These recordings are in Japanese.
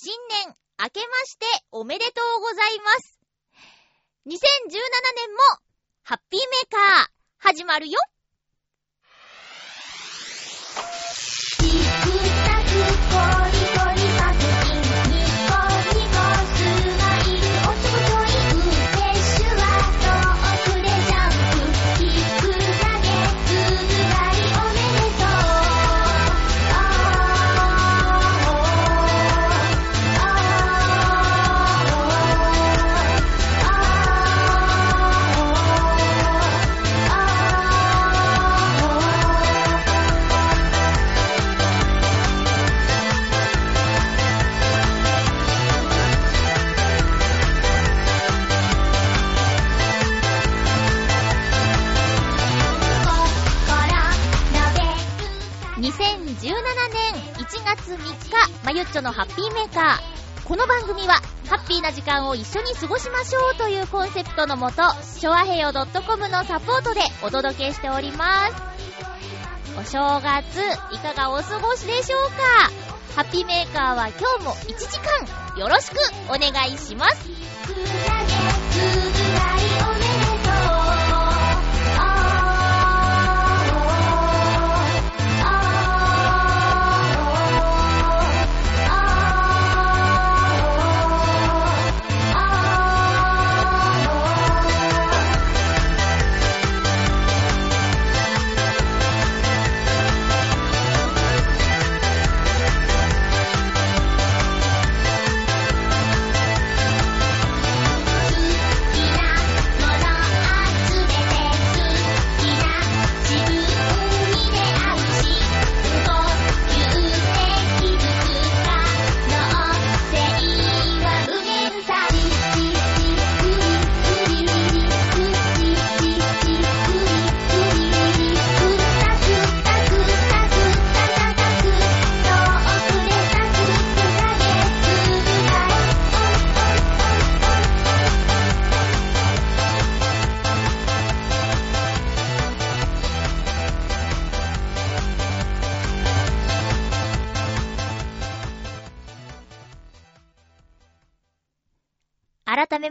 新年明けましておめでとうございます。2017年もハッピーメーカー始まるよまゆっちょのハッピーメーカー。この番組は、ハッピーな時間を一緒に過ごしましょうというコンセプトのもと、ショアヘヨ .com のサポートでお届けしております。お正月、いかがお過ごしでしょうか？ハッピーメーカーは今日も1時間、よろしくお願いします。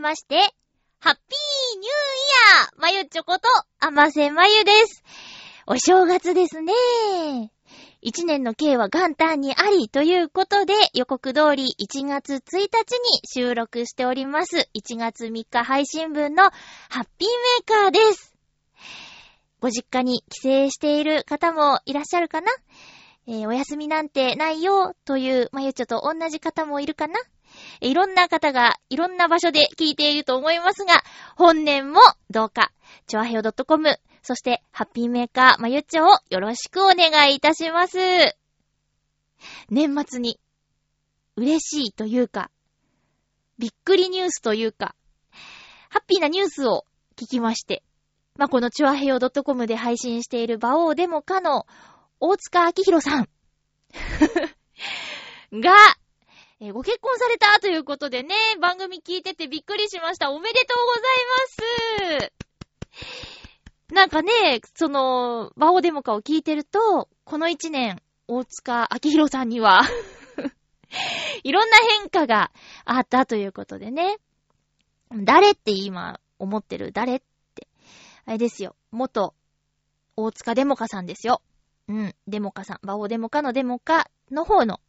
まして、ハッピーニューイヤーまゆちょこと、あませまゆです。お正月ですね。一年の計は元旦にありということで、予告通り1月1日に収録しております。1月3日配信分のハッピーメーカーです。ご実家に帰省している方もいらっしゃるかな？えー、お休みなんてないよという、まゆちょと同じ方もいるかな？いろんな方がいろんな場所で聞いていると思いますが、本年もどうか、ちょあへよ .com、そしてハッピーメーカーまゆっちょをよろしくお願いいたします。年末に嬉しいというか、びっくりニュースというか、ハッピーなニュースを聞きまして、まあ、このチュアヘヨ .com で配信している馬王でもかの大塚明宏さん が、えー、ご結婚されたということでね、番組聞いててびっくりしました。おめでとうございます。なんかね、その、バオデモカを聞いてると、この一年、大塚明宏さんには いろんな変化があったということでね。誰って今思ってる？誰って。あれですよ。元、大塚デモカさんですよ。うん。デモカさん。バオデモカのデモカの方の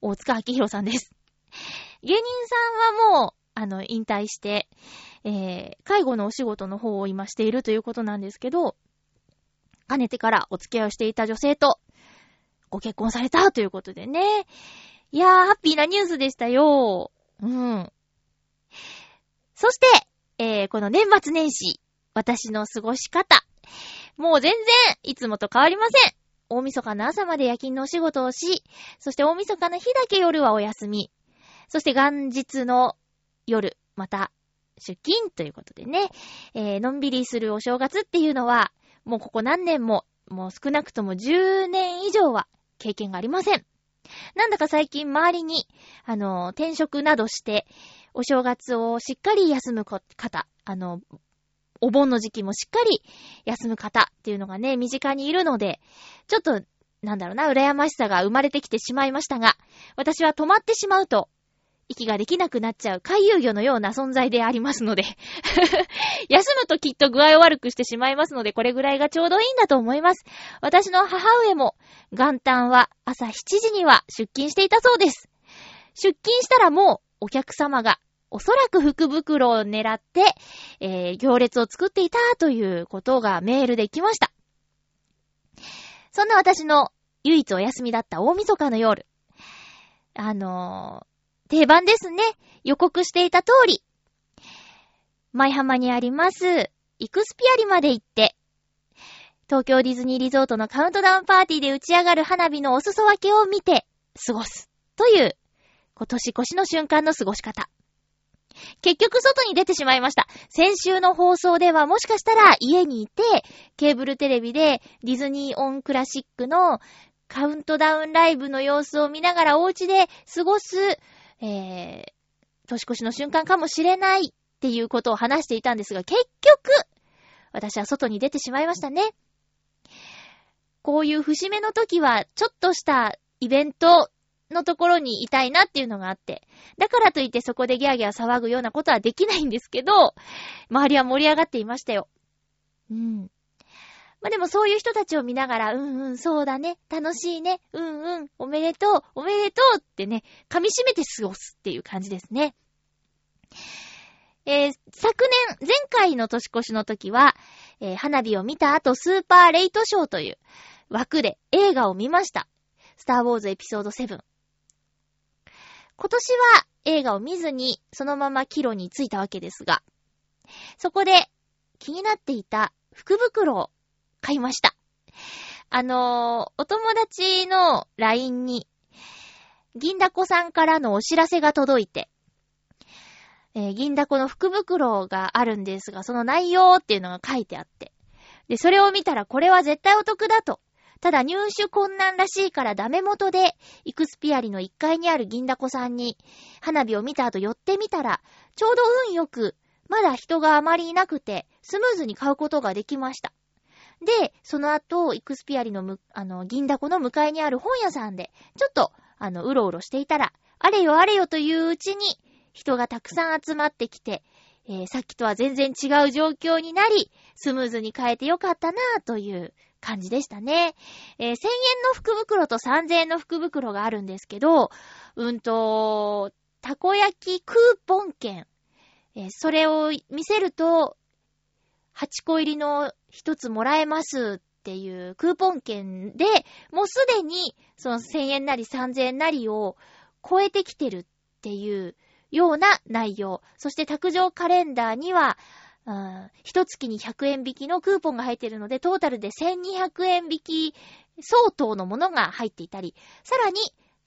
大塚明宏さんです。芸人さんはもう、あの、引退して、えー、介護のお仕事の方を今しているということなんですけど、かねてからお付き合いをしていた女性と、ご結婚されたということでね。いやー、ハッピーなニュースでしたよ。うん。そして、えー、この年末年始、私の過ごし方。もう全然、いつもと変わりません。大晦日の朝まで夜勤のお仕事をし、そして大晦日の日だけ夜はお休み。そして元日の夜、また出勤ということでね、えー、のんびりするお正月っていうのは、もうここ何年も、もう少なくとも10年以上は経験がありません。なんだか最近周りに、あの、転職などして、お正月をしっかり休む方、あの、お盆の時期もしっかり休む方っていうのがね、身近にいるので、ちょっとなんだろうな、羨ましさが生まれてきてしまいましたが、私は止まってしまうと、息ができなくなっちゃう海遊魚のような存在でありますので 休むときっと具合を悪くしてしまいますので、これぐらいがちょうどいいんだと思います。私の母上も、元旦は朝7時には出勤していたそうです。出勤したらもう、お客様が、おそらく福袋を狙って、えー、行列を作っていたということがメールで来ました。そんな私の唯一お休みだった大晦日の夜。あのー、定番ですね。予告していた通り。舞浜にあります、イクスピアリまで行って、東京ディズニーリゾートのカウントダウンパーティーで打ち上がる花火のお裾分けを見て過ごすという今年越しの瞬間の過ごし方。結局外に出てしまいました。先週の放送ではもしかしたら家にいて、ケーブルテレビでディズニーオンクラシックのカウントダウンライブの様子を見ながらお家で過ごす、えー、年越しの瞬間かもしれないっていうことを話していたんですが、結局、私は外に出てしまいましたね。こういう節目の時は、ちょっとしたイベントのところにいたいなっていうのがあって。だからといってそこでギャーギャー騒ぐようなことはできないんですけど、周りは盛り上がっていましたよ。うん。まあ、でもそういう人たちを見ながら、うんうん、そうだね、楽しいね、うんうん、おめでとう、おめでとうってね、噛み締めて過ごすっていう感じですね。えー、昨年、前回の年越しの時は、えー、花火を見た後、スーパーレイトショーという枠で映画を見ました。スターウォーズエピソード7。今年は映画を見ずにそのまま帰路に着いたわけですが、そこで気になっていた福袋を買いました。あのー、お友達の LINE に、銀だこさんからのお知らせが届いて、えー、銀だこの福袋があるんですが、その内容っていうのが書いてあって。で、それを見たらこれは絶対お得だとただ入手困難らしいからダメ元で、イクスピアリの1階にある銀だこさんに、花火を見た後寄ってみたら、ちょうど運よく、まだ人があまりいなくて、スムーズに買うことができました。で、その後、イクスピアリのむ、あの、銀だこの向かいにある本屋さんで、ちょっと、あの、うろうろしていたら、あれよあれよといううちに、人がたくさん集まってきて、えー、さっきとは全然違う状況になり、スムーズに変えてよかったなぁという感じでしたね。えー、1000円の福袋と3000円の福袋があるんですけど、うんと、たこ焼きクーポン券。えー、それを見せると、8個入りの1つもらえますっていうクーポン券で、もうすでにその1000円なり3000円なりを超えてきてるっていうような内容。そして卓上カレンダーには、一月に100円引きのクーポンが入っているので、トータルで1200円引き相当のものが入っていたり、さらに、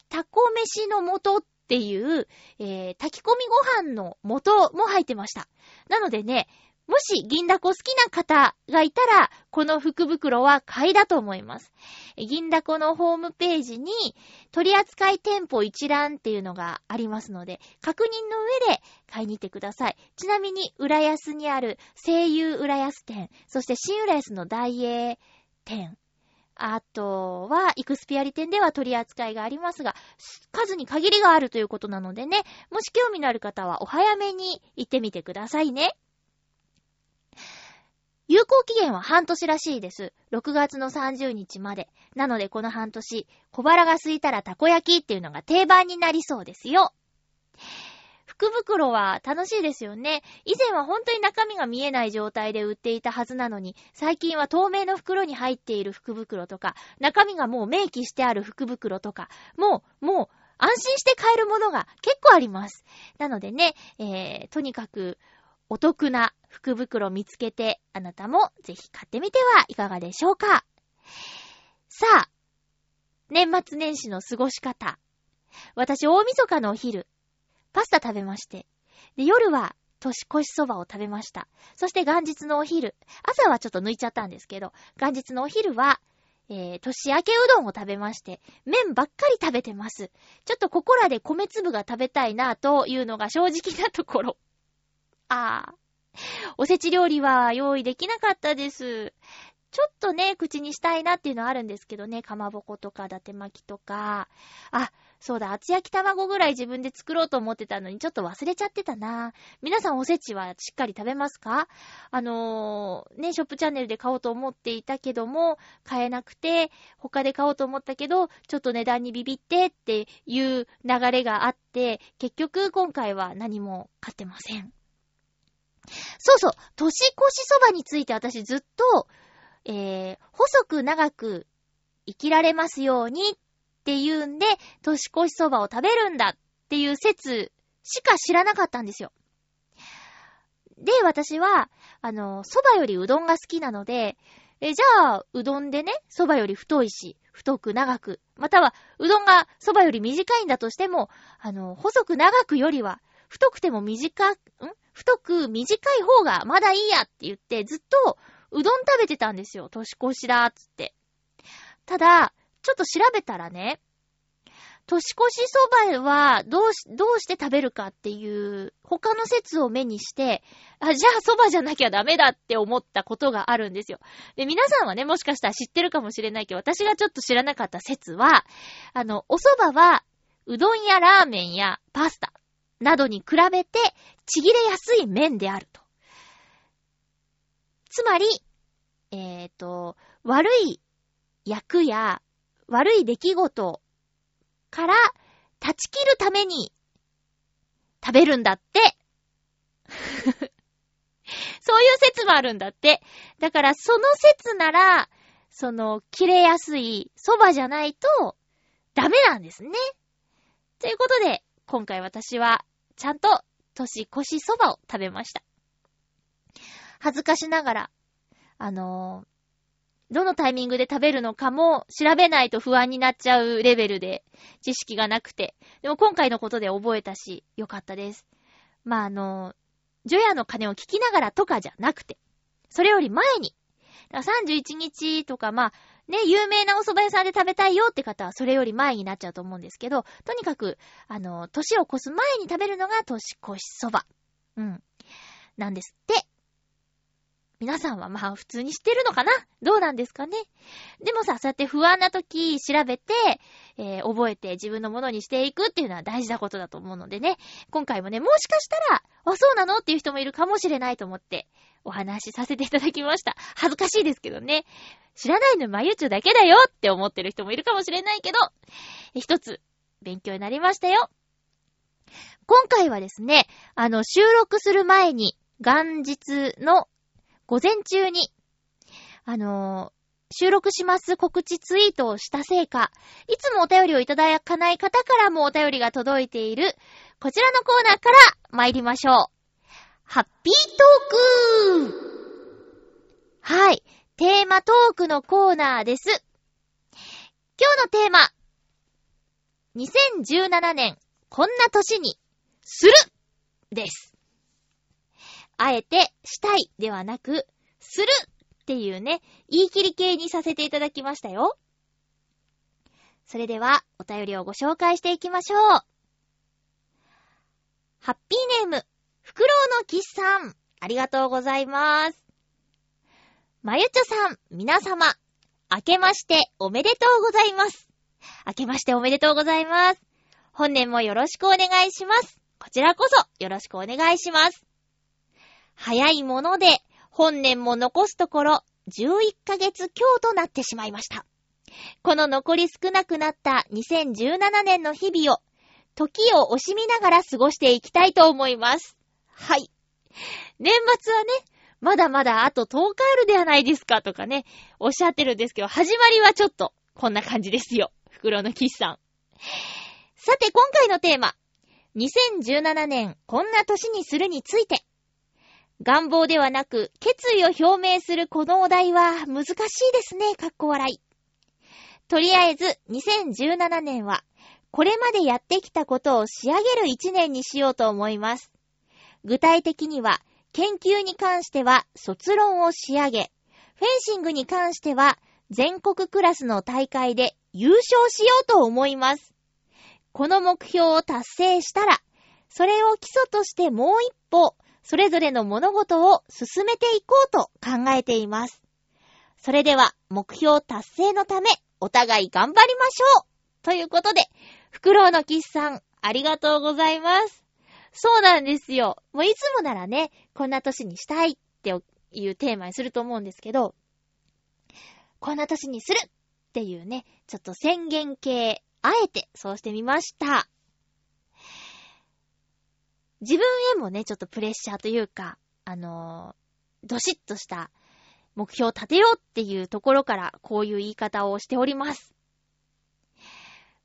タコ飯の素っていう、えー、炊き込みご飯の素も入ってました。なのでね、もし銀だこ好きな方がいたら、この福袋は買いだと思います。銀だこのホームページに取扱店舗一覧っていうのがありますので、確認の上で買いに行ってください。ちなみに、浦安にある声優浦安店、そして新浦安の大英店、あとは、イクスピアリ店では取り扱いがありますが、数に限りがあるということなのでね、もし興味のある方はお早めに行ってみてくださいね。有効期限は半年らしいです。6月の30日まで。なのでこの半年、小腹が空いたらたこ焼きっていうのが定番になりそうですよ。福袋は楽しいですよね。以前は本当に中身が見えない状態で売っていたはずなのに、最近は透明の袋に入っている福袋とか、中身がもう明記してある福袋とか、もう、もう、安心して買えるものが結構あります。なのでね、えー、とにかく、お得な福袋見つけて、あなたもぜひ買ってみてはいかがでしょうか。さあ、年末年始の過ごし方。私、大晦日のお昼、パスタ食べまして。で、夜は年越しそばを食べました。そして元日のお昼、朝はちょっと抜いちゃったんですけど、元日のお昼は、えー、年明けうどんを食べまして、麺ばっかり食べてます。ちょっとここらで米粒が食べたいなというのが正直なところ。ああ。おせち料理は用意できなかったです。ちょっとね、口にしたいなっていうのはあるんですけどね、かまぼことか、伊達巻きとか、あ、そうだ、厚焼き卵ぐらい自分で作ろうと思ってたのにちょっと忘れちゃってたな。皆さんおせちはしっかり食べますか？あのー、ね、ショップチャンネルで買おうと思っていたけども、買えなくて、他で買おうと思ったけど、ちょっと値段にビビってっていう流れがあって、結局今回は何も買ってません。そうそう、年越しそばについて私ずっと、えー、細く長く生きられますようにっていうんで、年越しそばを食べるんだっていう説しか知らなかったんですよ。で、私は、あの、蕎麦よりうどんが好きなので、え、じゃあ、うどんでね、蕎麦より太いし、太く長く、または、うどんが蕎麦より短いんだとしても、あの、細く長くよりは、太くても短、ん太く短い方がまだいいやって言って、ずっとうどん食べてたんですよ。年越しだ、つって。ただ、ちょっと調べたらね、年越しそばはどうし、どうして食べるかっていう他の説を目にして、あ、じゃあそばじゃなきゃダメだって思ったことがあるんですよ。で、皆さんはね、もしかしたら知ってるかもしれないけど、私がちょっと知らなかった説は、あの、お蕎麦は、うどんやラーメンやパスタなどに比べてちぎれやすい麺であると。つまり、えっ、ー、と、悪い役や悪い出来事から断ち切るために食べるんだって。そういう説もあるんだって。だからその説なら、その、切れやすい蕎麦じゃないとダメなんですね。ということで、今回私はちゃんと年越し蕎麦を食べました。恥ずかしながら、あのどのタイミングで食べるのかも調べないと不安になっちゃうレベルで知識がなくて。でも今回のことで覚えたし、よかったです。まあ、あの、ジョヤの鐘を聞きながらとかじゃなくて、それより前に、31日とか、まあ、ね、有名なお蕎麦屋さんで食べたいよって方はそれより前になっちゃうと思うんですけど、とにかく、あの、年を越す前に食べるのが年越し蕎麦。うん。なんですって。皆さんはまあ普通に知ってるのかな？どうなんですかね？でもさ、そうやって不安な時調べて、えー、覚えて自分のものにしていくっていうのは大事なことだと思うのでね、今回もね、もしかしたら、あ、そうなの？っていう人もいるかもしれないと思って、お話しさせていただきました。恥ずかしいですけどね。知らないのまゆちゅだけだよって思ってる人もいるかもしれないけど、一つ、勉強になりましたよ。今回はですね、あの、収録する前に、元日の午前中に、あのー、収録します告知ツイートをしたせいか、いつもお便りをいただかない方からもお便りが届いている、こちらのコーナーから参りましょう。ハッピートークはい。テーマトークのコーナーです。今日のテーマ。2017年、こんな年に、するです。あえてしたいではなく、するっていうね、言い切り系にさせていただきましたよ。それでは、お便りをご紹介していきましょう。ハッピーネーム、フクロウのキスさん、ありがとうございます。まゆちょさん、皆様、明けましておめでとうございます。明けましておめでとうございます。本年もよろしくお願いします。こちらこそよろしくお願いします。早いもので、本年も残すところ、11ヶ月強となってしまいました。この残り少なくなった2017年の日々を、時を惜しみながら過ごしていきたいと思います。はい。年末はね、まだまだあと10日あるではないですかとかね、おっしゃってるんですけど、始まりはちょっと、こんな感じですよ。袋のキスさん。さて、今回のテーマ。2017年、こんな年にするについて。願望ではなく、決意を表明するこのお題は難しいですね、かっこ笑い。とりあえず、2017年は、これまでやってきたことを仕上げる一年にしようと思います。具体的には、研究に関しては卒論を仕上げ、フェンシングに関しては全国クラスの大会で優勝しようと思います。この目標を達成したら、それを基礎としてもう一歩それぞれの物事を進めていこうと考えています。それでは、目標達成のため、お互い頑張りましょうということで、フクロウのキスさん、ありがとうございます。そうなんですよ。もういつもならね、こんな年にしたいっていうテーマにすると思うんですけど、こんな年にするっていうね、ちょっと宣言系、あえてそうしてみました。自分へもね、ちょっとプレッシャーというか、あのー、どしっとした目標を立てようっていうところから、こういう言い方をしております。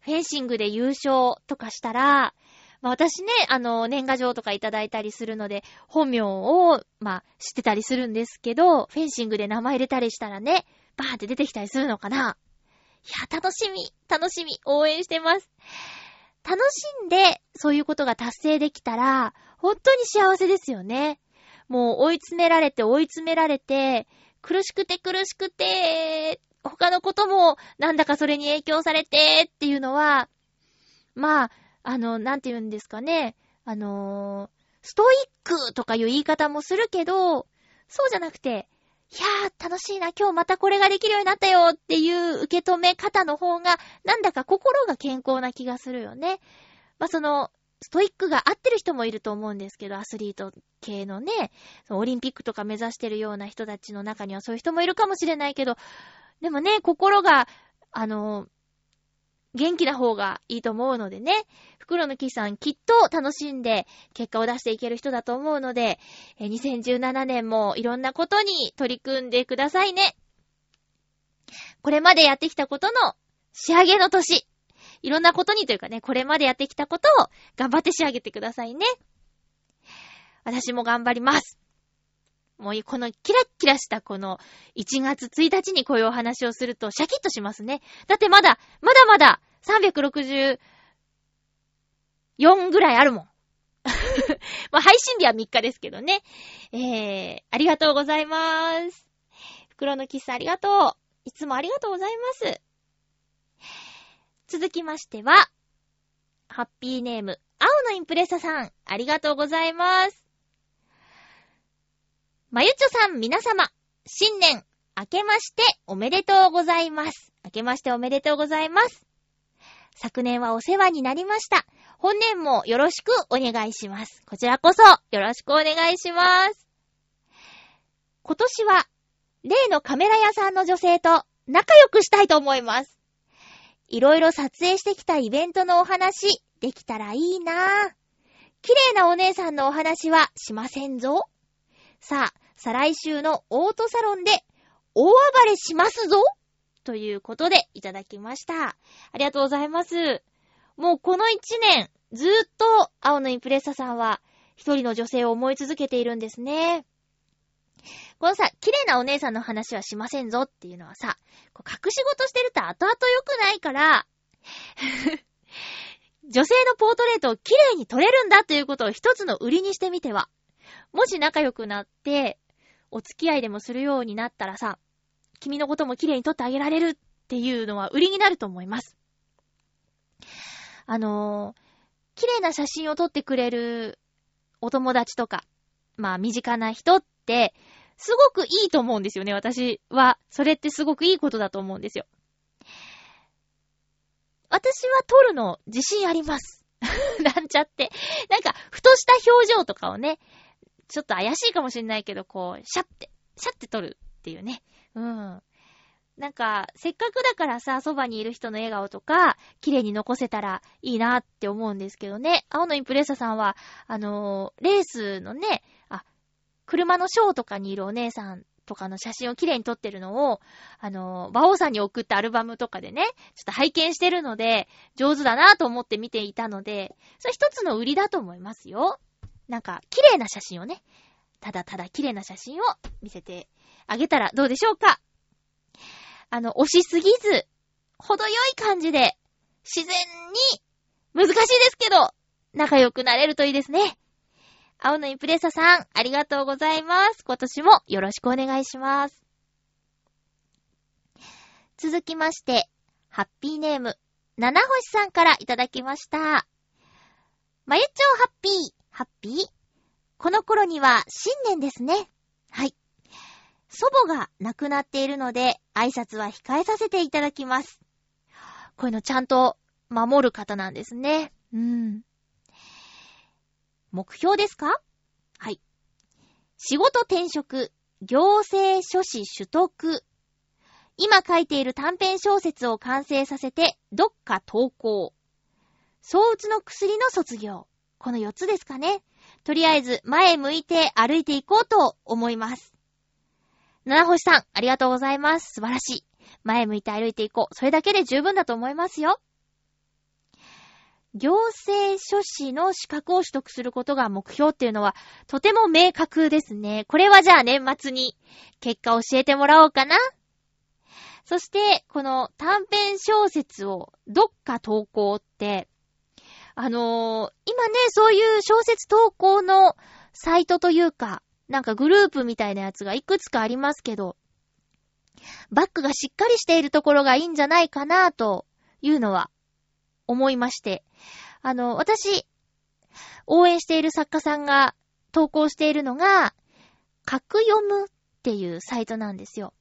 フェンシングで優勝とかしたら、まあ、私ね、あの、年賀状とかいただいたりするので、本名を、まあ、知ってたりするんですけど、フェンシングで名前入れたりしたらね、バーって出てきたりするのかないや、楽しみ、楽しみ、応援してます。楽しんで、そういうことが達成できたら、本当に幸せですよね。もう追い詰められて追い詰められて、苦しくて苦しくて、他のこともなんだかそれに影響されてっていうのは、まあ、あの、なんて言うんですかね。あのストイックとかいう言い方もするけど、そうじゃなくて、いやー、楽しいな、今日またこれができるようになったよっていう受け止め方の方が、なんだか心が健康な気がするよね。まあ、その、ストイックが合ってる人もいると思うんですけど、アスリート系のね、オリンピックとか目指してるような人たちの中にはそういう人もいるかもしれないけど、でもね、心が、あの、元気な方がいいと思うのでね、袋の木さんきっと楽しんで結果を出していける人だと思うので、2017年もいろんなことに取り組んでくださいね。これまでやってきたことの仕上げの年。いろんなことにというかね、これまでやってきたことを頑張って仕上げてくださいね。私も頑張ります。もうこのキラッキラしたこの1月1日にこういうお話をするとシャキッとしますね。だってまだ、まだまだ364ぐらいあるもん。まあ、配信日は3日ですけどね。えー、ありがとうございます。袋のキスありがとう。いつもありがとうございます。続きましては、ハッピーネーム、青のインプレッサさん、ありがとうございます。まゆちょさん、皆様、新年、明けましておめでとうございます。明けましておめでとうございます。昨年はお世話になりました。本年もよろしくお願いします。こちらこそ、よろしくお願いします。今年は、例のカメラ屋さんの女性と仲良くしたいと思います。いろいろ撮影してきたイベントのお話、できたらいいなぁ。綺麗なお姉さんのお話はしませんぞ。さあ、再来週のオートサロンで大暴れしますぞということでいただきました。ありがとうございます。もうこの一年、ずーっと青のインプレッサさんは一人の女性を思い続けているんですね。このさ、綺麗なお姉さんの話はしませんぞっていうのはさ、こう隠し事してると後々良くないから、女性のポートレートを綺麗に撮れるんだということを一つの売りにしてみては。もし仲良くなって、お付き合いでもするようになったらさ、君のことも綺麗に撮ってあげられるっていうのは売りになると思います。あのー、綺麗な写真を撮ってくれるお友達とか、まあ身近な人って、すごくいいと思うんですよね、私は。それってすごくいいことだと思うんですよ。私は撮るの自信あります。なんちゃって。なんか、ふとした表情とかをね、ちょっと怪しいかもしれないけど、こう、シャッて、シャッて撮るっていうね。うん。なんか、せっかくだからさ、そばにいる人の笑顔とか、綺麗に残せたらいいなって思うんですけどね。青のインプレッサさんは、あのー、レースのね、あ、車のショーとかにいるお姉さんとかの写真を綺麗に撮ってるのを、あのー、馬王さんに送ったアルバムとかでね、ちょっと拝見してるので、上手だなと思って見ていたので、それ一つの売りだと思いますよ。なんか、綺麗な写真をね、ただただ綺麗な写真を見せてあげたらどうでしょうかあの、押しすぎず、程よい感じで、自然に、難しいですけど、仲良くなれるといいですね。青のインプレッサさん、ありがとうございます。今年もよろしくお願いします。続きまして、ハッピーネーム、七星さんからいただきました。まゆちょうハッピー。ハッピーこの頃には新年ですね。はい。祖母が亡くなっているので、挨拶は控えさせていただきます。こういうのちゃんと守る方なんですね。うん。目標ですか？はい。仕事転職、行政書士取得。今書いている短編小説を完成させて、どっか投稿。相打つの薬の卒業。この4つですかね。とりあえず、前向いて歩いていこうと思います。七星さん、ありがとうございます。素晴らしい。前向いて歩いていこう。それだけで十分だと思いますよ。行政書士の資格を取得することが目標っていうのは、とても明確ですね。これはじゃあ年末に結果教えてもらおうかな。そして、この短編小説をどっか投稿って、あのー、今ね、そういう小説投稿のサイトというか、なんかグループみたいなやつがいくつかありますけど、バックがしっかりしているところがいいんじゃないかなというのは思いまして。あの、私、応援している作家さんが投稿しているのが、格読むっていうサイトなんですよ。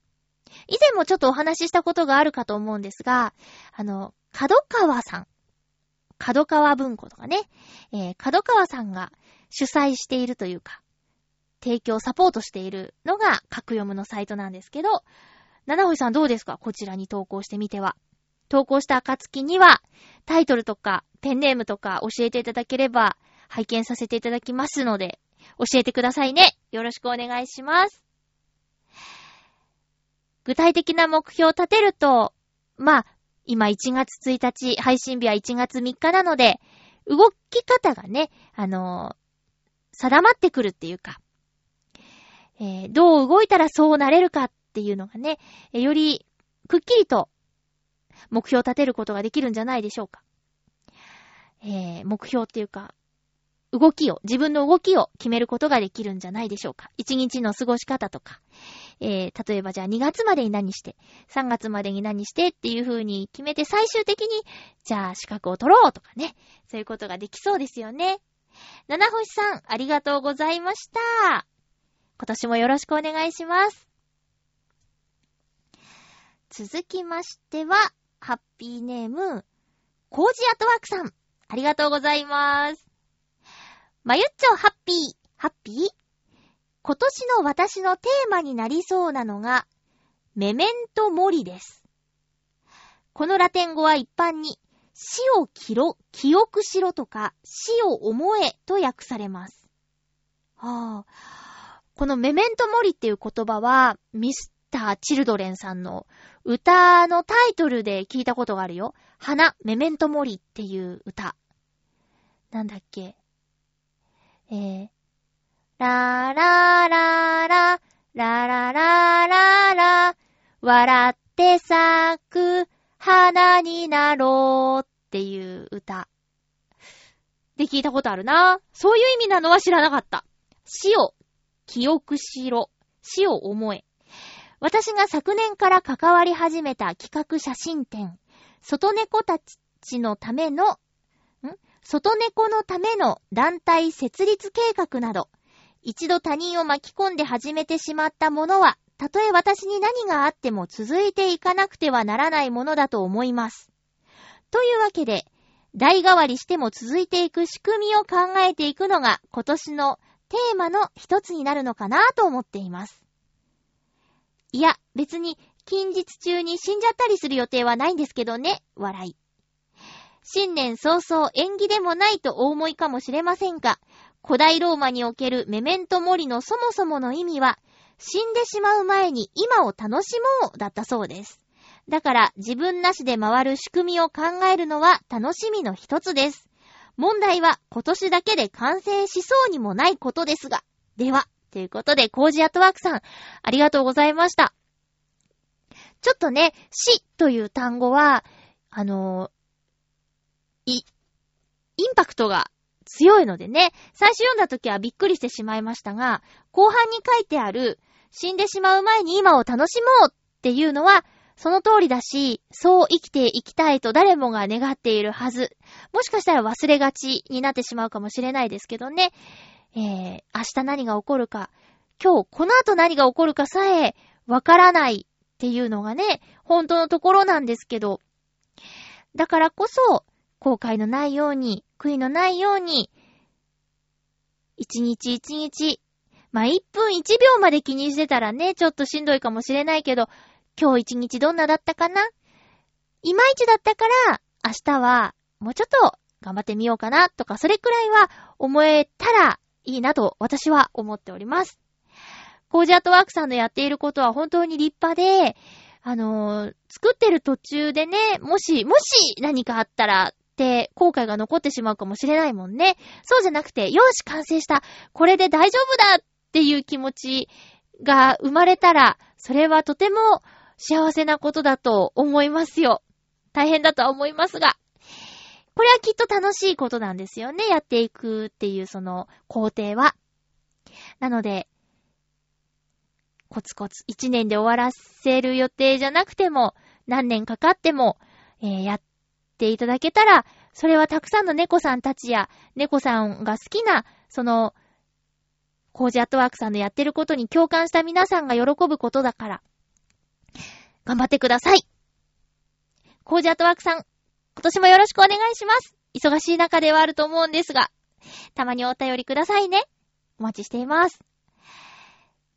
以前もちょっとお話ししたことがあるかと思うんですが、あの、角川さん。角川文庫とかね、えー、角川さんが主催しているというか、提供、サポートしているのが、格読むのサイトなんですけど、七星さんどうですか？こちらに投稿してみては。投稿した暁には、タイトルとか、ペンネームとか教えていただければ、拝見させていただきますので、教えてくださいね。よろしくお願いします。具体的な目標を立てると、まあ、今1月1日、配信日は1月3日なので、動き方がね、あのー、定まってくるっていうか、えー、どう動いたらそうなれるかっていうのがね、よりくっきりと目標を立てることができるんじゃないでしょうか。えー、目標っていうか、動きを、自分の動きを決めることができるんじゃないでしょうか。一日の過ごし方とか、えー、例えばじゃあ2月までに何して、3月までに何してっていう風に決めて最終的に、じゃあ資格を取ろうとかね。そういうことができそうですよね。七星さん、ありがとうございました。今年もよろしくお願いします。続きましては、ハッピーネーム、コージアトワークさん。ありがとうございます。まゆっちょハッピー、ハッピー？今年の私のテーマになりそうなのが、メメントモリです。このラテン語は一般に、死を記ろ、記憶しろとか、死を思えと訳されます。はあ、このメメントモリっていう言葉は、ミスター・チルドレンさんの歌のタイトルで聞いたことがあるよ。花、メメントモリっていう歌。なんだっけ？えー、ララララ、ラララララ、笑って咲く花になろうっていう歌。で聞いたことあるな。そういう意味なのは知らなかった。死を記憶しろ。死を思え。私が昨年から関わり始めた企画写真展、外猫たちのための、外猫のための団体設立計画など、一度他人を巻き込んで始めてしまったものは、たとえ私に何があっても続いていかなくてはならないものだと思います。というわけで、代替わりしても続いていく仕組みを考えていくのが今年のテーマの一つになるのかなと思っています。いや、別に近日中に死んじゃったりする予定はないんですけどね、笑い。新年早々縁起でもないとお思いかもしれませんが、古代ローマにおけるメメントモリのそもそもの意味は、死んでしまう前に今を楽しもうだったそうです。だから自分なしで回る仕組みを考えるのは楽しみの一つです。問題は今年だけで完成しそうにもないことですが。では、ということで、コージアトワークさん、ありがとうございました。ちょっとね、死という単語は、あの、い、インパクトが強いのでね、最初読んだ時はびっくりしてしまいましたが、後半に書いてある、死んでしまう前に今を楽しもうっていうのは、その通りだし、そう生きていきたいと誰もが願っているはず。もしかしたら忘れがちになってしまうかもしれないですけどね。えー、明日何が起こるか、今日この後何が起こるかさえわからないっていうのがね、本当のところなんですけど、だからこそ、後悔のないように、悔いのないように、一日一日、まあ、一分一秒まで気にしてたらね、ちょっとしんどいかもしれないけど、今日一日どんなだったかな？いまいちだったから、明日はもうちょっと頑張ってみようかなとか、それくらいは思えたらいいなと私は思っております。コージアットワークさんのやっていることは本当に立派で、あのー、作ってる途中でね、もし、もし何かあったらって後悔が残ってしまうかもしれないもんね。そうじゃなくて、よし、完成した。これで大丈夫だっていう気持ちが生まれたら、それはとても幸せなことだと思いますよ。大変だとは思いますが。これはきっと楽しいことなんですよね。やっていくっていうその工程は。なので、コツコツ一年で終わらせる予定じゃなくても、何年かかっても、えー、やっっていただけたら、それはたくさんの猫さんたちや、猫さんが好きな、その、コージアットワークさんのやってることに共感した皆さんが喜ぶことだから、頑張ってください。コージアットワークさん、今年もよろしくお願いします。忙しい中ではあると思うんですが、たまにお便りくださいね。お待ちしています。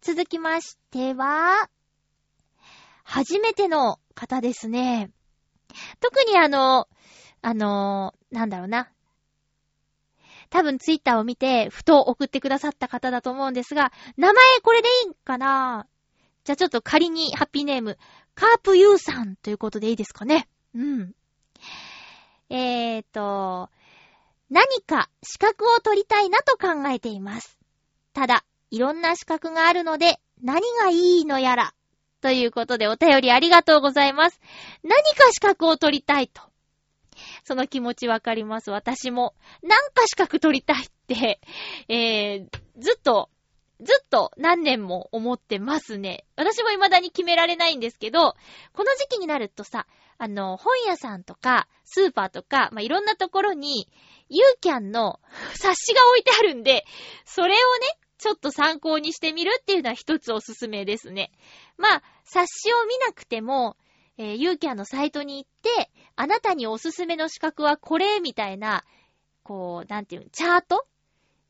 続きましては、初めての方ですね。特にあの、あの、なんだろうな。多分ツイッターを見て、ふと送ってくださった方だと思うんですが、名前これでいいんかな？じゃあちょっと仮にハッピーネーム、カープユーさんということでいいですかね。うん。えーと、何か資格を取りたいなと考えています。ただ、いろんな資格があるので、何がいいのやら。ということでお便りありがとうございます。何か資格を取りたいと。その気持ちわかります。私も。なんか資格取りたいって、えー、ずっと、ずっと何年も思ってますね。私も未だに決められないんですけど、この時期になるとさ、あの、本屋さんとか、スーパーとか、まあ、いろんなところに、ユーキャンの冊子が置いてあるんで、それをね、ちょっと参考にしてみるっていうのは一つおすすめですね。まあ、冊子を見なくても、えー、ユーキャンのサイトに行って、あなたにおすすめの資格はこれ、みたいな、こう、なんていうの、チャート？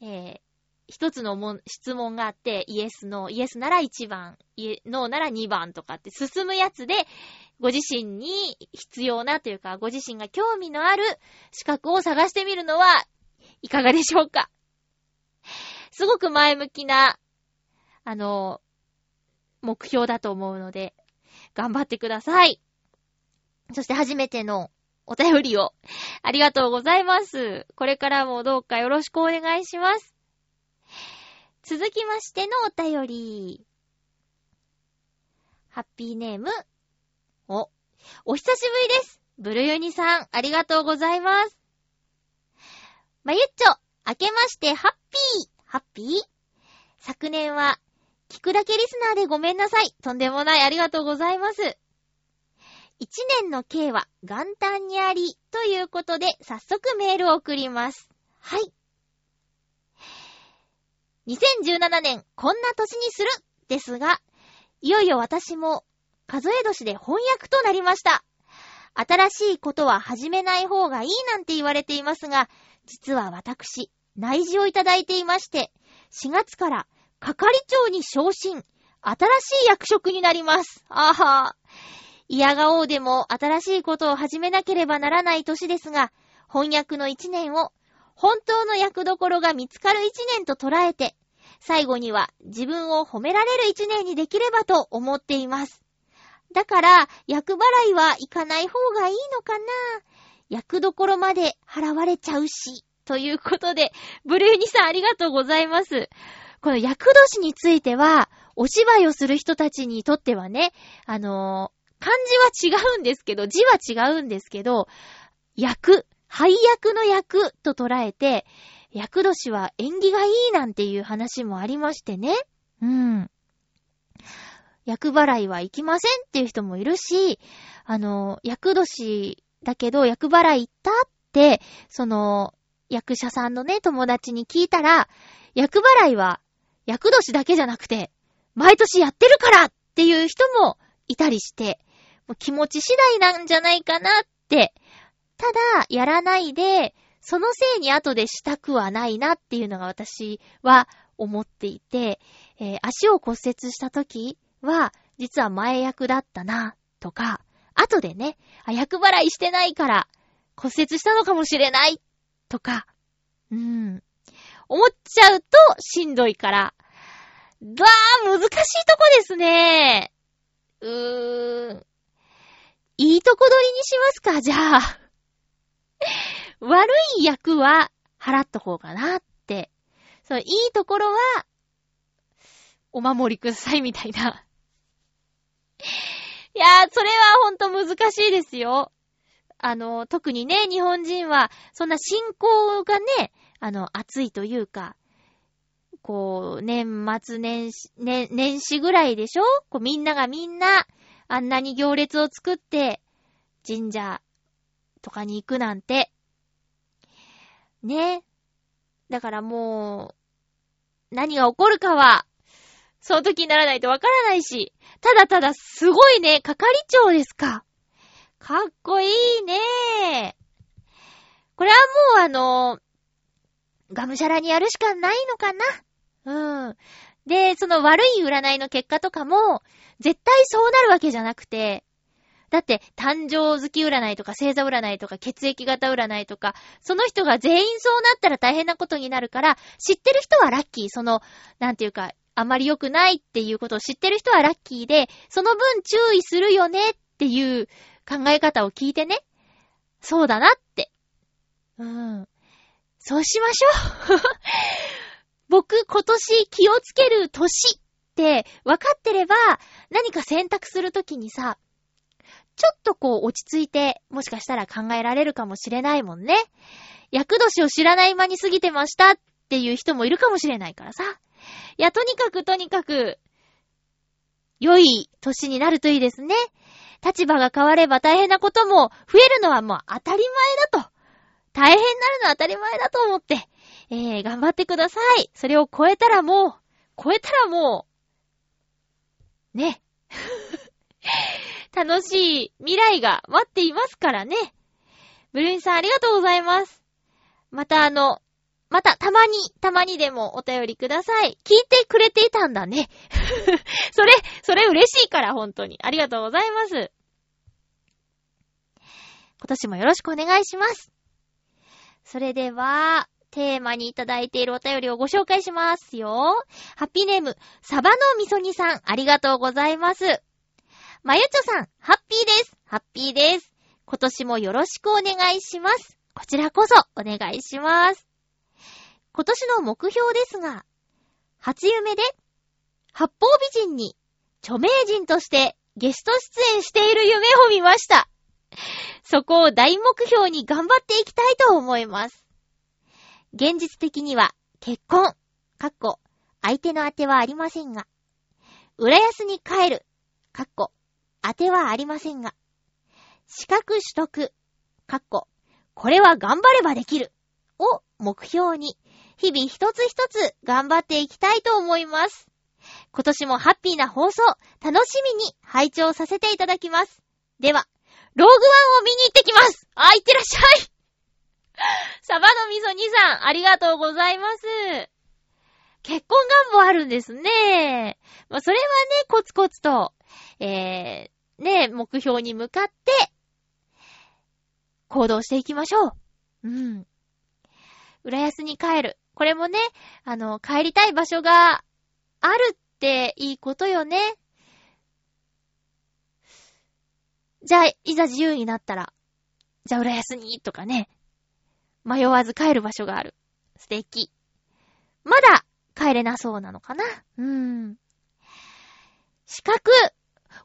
えー、一つのも質問があって、イエス、ノー、イエスなら1番、イエノーなら2番とかって進むやつで、ご自身に必要なというか、ご自身が興味のある資格を探してみるのはいかがでしょうか？すごく前向きな、あの、目標だと思うので、頑張ってください。そして初めてのお便りを、ありがとうございます。これからもどうかよろしくお願いします。続きましてのお便り。ハッピーネーム、お、お久しぶりです。ブルユニさん、ありがとうございます。まゆっちょ、明けましてハッピー、ハッピー？昨年は、聞くだけリスナーでごめんなさい。とんでもない、ありがとうございます。一年の計は元旦にあり、ということで、早速メールを送ります。はい。2017年、こんな年にするですが、いよいよ私も数え年で翻訳となりました。新しいことは始めない方がいいなんて言われていますが、実は私、内示をいただいていまして、4月から係長に昇進、新しい役職になります。あは嫌がおうでも新しいことを始めなければならない年ですが、翻訳の一年を本当の役どころが見つかる一年と捉えて、最後には自分を褒められる一年にできればと思っています。だから、役払いは行かない方がいいのかな役どころまで払われちゃうし。ということで、ブルーニさんありがとうございます。この役年については、お芝居をする人たちにとってはね、あのー、漢字は違うんですけど、字は違うんですけど、役、配役の役と捉えて、役年は縁起がいいなんていう話もありましてね。うん。役払いは行きませんっていう人もいるし、あの、役年だけど役払い行ったって、その、役者さんのね、友達に聞いたら、役払いは役年だけじゃなくて、毎年やってるからっていう人もいたりして、もう気持ち次第なんじゃないかなって。ただ、やらないで、そのせいに後でしたくはないなっていうのが私は思っていて、えー、足を骨折した時は、実は前役だったな、とか、後でね、あ、役払いしてないから骨折したのかもしれない、とか、うん。思っちゃうとしんどいから。わー、難しいとこですね。うーん。いいとこ取りにしますか、じゃあ。悪い役は払っとこうかなって。そう、いいところは、お守りくださいみたいな。いやー、それはほんと難しいですよ。あの、特にね、日本人は、そんな信仰がね、あの、熱いというか、こう、年末年始、年、年始ぐらいでしょ？こう、みんながみんな、あんなに行列を作って、神社とかに行くなんて。ね。だからもう、何が起こるかは、その時にならないとわからないし、ただただすごいね、係長ですか。かっこいいねこれはもうあの、がむしゃらにやるしかないのかなうん。で、その悪い占いの結果とかも、絶対そうなるわけじゃなくて、だって、誕生月占いとか星座占いとか血液型占いとか、その人が全員そうなったら大変なことになるから、知ってる人はラッキー。その、なんていうか、あまり良くないっていうことを知ってる人はラッキーで、その分注意するよねっていう考え方を聞いてね。そうだなって。うん。そうしましょう。僕、今年気をつける年って分かってれば、何か選択するときにさ、ちょっとこう落ち着いて、もしかしたら考えられるかもしれないもんね。役年を知らない間に過ぎてましたっていう人もいるかもしれないからさ。いや、とにかくとにかく、良い年になるといいですね。立場が変われば大変なことも増えるのはもう当たり前だと。大変になるのは当たり前だと思って、えー、頑張ってください。それを超えたらもう、超えたらもう、ね。楽しい未来が待っていますからね。ブルーンさんありがとうございます。またあの、またたまに、たまにでもお便りください。聞いてくれていたんだね。それ、それ嬉しいから、本当に。ありがとうございます。今年もよろしくお願いします。それでは、テーマにいただいているお便りをご紹介しますよ。ハッピーネーム、サバのみそ煮さん、ありがとうございます。まゆちょさん、ハッピーです。ハッピーです。今年もよろしくお願いします。こちらこそお願いします。今年の目標ですが、初夢で、八方美人に著名人としてゲスト出演している夢を見ました。そこを大目標に頑張っていきたいと思います。現実的には結婚、かっこ、相手の当てはありませんが、浦安に帰る、かっこ、当てはありませんが、資格取得、かっこ、これは頑張ればできる、を目標に、日々一つ一つ頑張っていきたいと思います。今年もハッピーな放送、楽しみに拝聴させていただきます。では、ローグワンを見に行ってきます。あ、行ってらっしゃい。サバのみそ兄さん、ありがとうございます。結婚願望あるんですね。まあ、それはね、コツコツと、えー、ね、目標に向かって、行動していきましょう。うん。浦安に帰る。これもね、あの、帰りたい場所があるっていいことよね。じゃあ、いざ自由になったら、じゃあ浦安に、とかね。迷わず帰る場所がある。素敵。まだ帰れなそうなのかな？うーん。資格。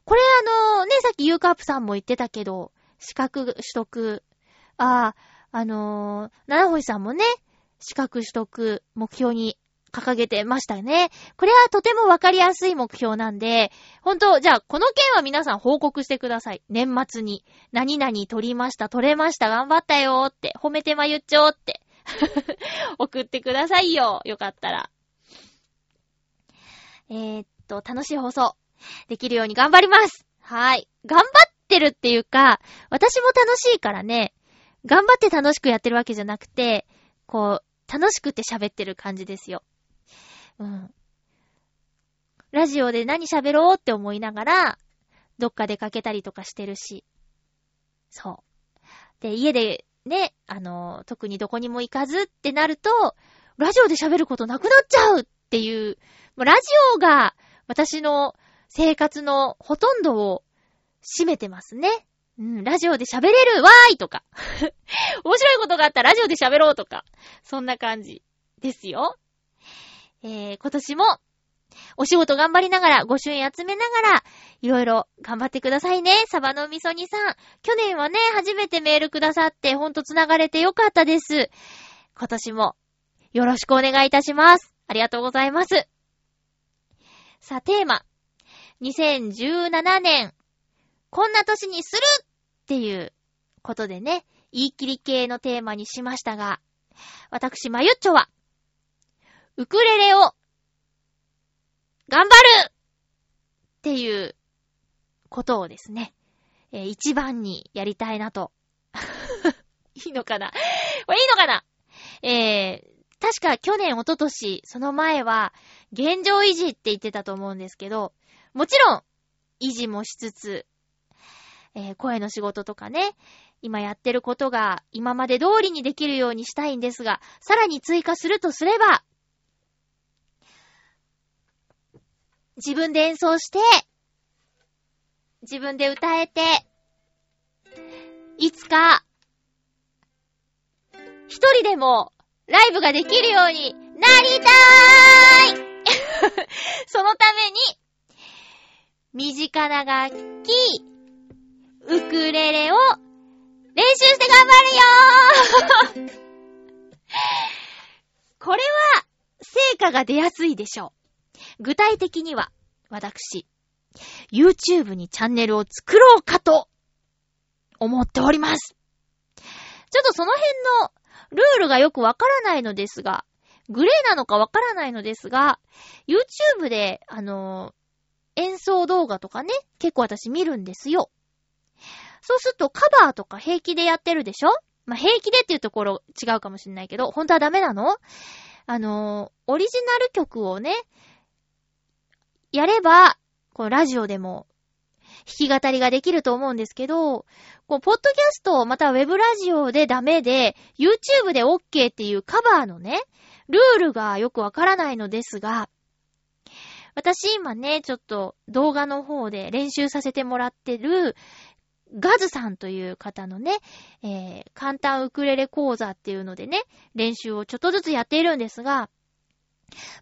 これあの、ね、さっきユーカープさんも言ってたけど、資格取得。ああ、あのー、七星さんもね、資格取得目標に掲げてましたよね。これはとてもわかりやすい目標なんで、本当じゃあ、この件は皆さん報告してください。年末に。何々取りました、取れました、頑張ったよーって、褒めてまゆっちょーって。送ってくださいよ。よかったら。えー、っと、楽しい放送。できるように頑張ります。はい。頑張ってるっていうか、私も楽しいからね、頑張って楽しくやってるわけじゃなくて、こう、楽しくて喋ってる感じですよ。うん。ラジオで何喋ろうって思いながら、どっか出かけたりとかしてるし。そう。で、家でね、あの、特にどこにも行かずってなると、ラジオで喋ることなくなっちゃうっていう、もうラジオが私の生活のほとんどを占めてますね。うん、ラジオで喋れるわーいとか。面白いことがあったらラジオで喋ろうとか。そんな感じですよ。えー、今年もお仕事頑張りながら、ご朱印集めながら、いろいろ頑張ってくださいね。サバのみそにさん。去年はね、初めてメールくださって、ほんと繋がれてよかったです。今年も、よろしくお願いいたします。ありがとうございます。さあ、テーマ。2017年、こんな年にするっていうことでね、言い切り系のテーマにしましたが、私、まゆっちょは、ウクレレを頑張る！っていうことをですね、えー、一番にやりたいなと。いいのかな？これいいのかな？えー、確か去年、一昨年、その前は、現状維持って言ってたと思うんですけど、もちろん、維持もしつつ、えー、声の仕事とかね、今やってることが今まで通りにできるようにしたいんですが、さらに追加するとすれば、自分で演奏して、自分で歌えて、いつか、一人でもライブができるようになりたーい そのために、身近な楽器、ウクレレを練習して頑張るよー これは、成果が出やすいでしょう。具体的には、私、YouTube にチャンネルを作ろうかと、思っております。ちょっとその辺のルールがよくわからないのですが、グレーなのかわからないのですが、YouTube で、あのー、演奏動画とかね、結構私見るんですよ。そうするとカバーとか平気でやってるでしょ？まあ、平気でっていうところ違うかもしんないけど、本当はダメなの？あのー、オリジナル曲をね、やれば、このラジオでも弾き語りができると思うんですけど、こう、ポッドキャスト、またウェブラジオでダメで、YouTube で OK っていうカバーのね、ルールがよくわからないのですが、私今ね、ちょっと動画の方で練習させてもらってる、ガズさんという方のね、えー、簡単ウクレレ講座っていうのでね、練習をちょっとずつやっているんですが、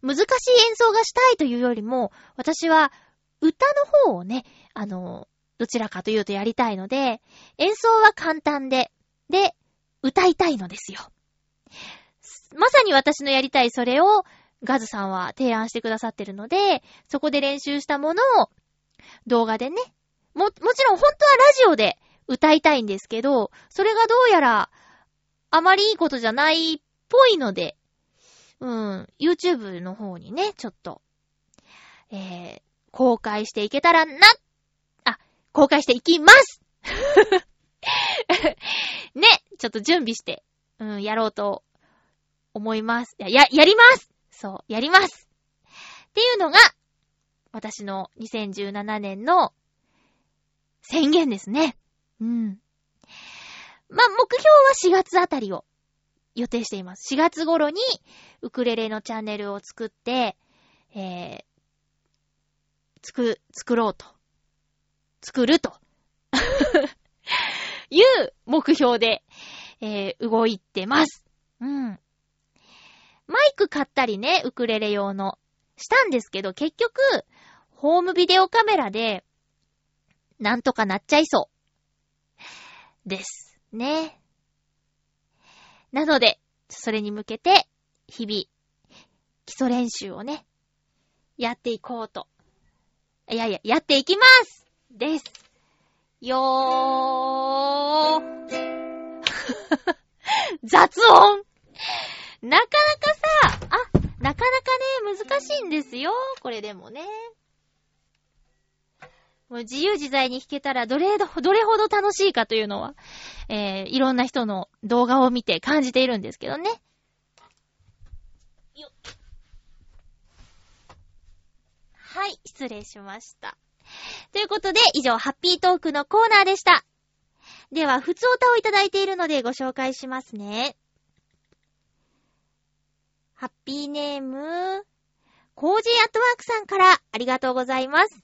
難しい演奏がしたいというよりも、私は歌の方をね、あの、どちらかというとやりたいので、演奏は簡単で、で、歌いたいのですよ。まさに私のやりたいそれをガズさんは提案してくださってるので、そこで練習したものを動画でね、も、もちろん本当はラジオで歌いたいんですけど、それがどうやらあまりいいことじゃないっぽいので、うん、YouTube の方にね、ちょっと、えー、公開していけたらな、あ、公開していきます ね、ちょっと準備して、うん、やろうと思います。や、や、やりますそう、やりますっていうのが、私の2017年の宣言ですね。うん。まあ、目標は4月あたりを予定しています。4月頃にウクレレのチャンネルを作って、えー、作、作ろうと。作ると。いう目標で、えー、動いてます。うん。マイク買ったりね、ウクレレ用の、したんですけど、結局、ホームビデオカメラで、なんとかなっちゃいそう。です。ね。なので、それに向けて、日々、基礎練習をね、やっていこうと。いやいや、やっていきますです。よー。雑音なかなかさ、あ、なかなかね、難しいんですよ。これでもね。もう自由自在に弾けたらどれど、どれほど楽しいかというのは、えー、いろんな人の動画を見て感じているんですけどね。よはい、失礼しました。ということで、以上、ハッピートークのコーナーでした。では、普通歌をいただいているのでご紹介しますね。ハッピーネーム、コージーアットワークさんからありがとうございます。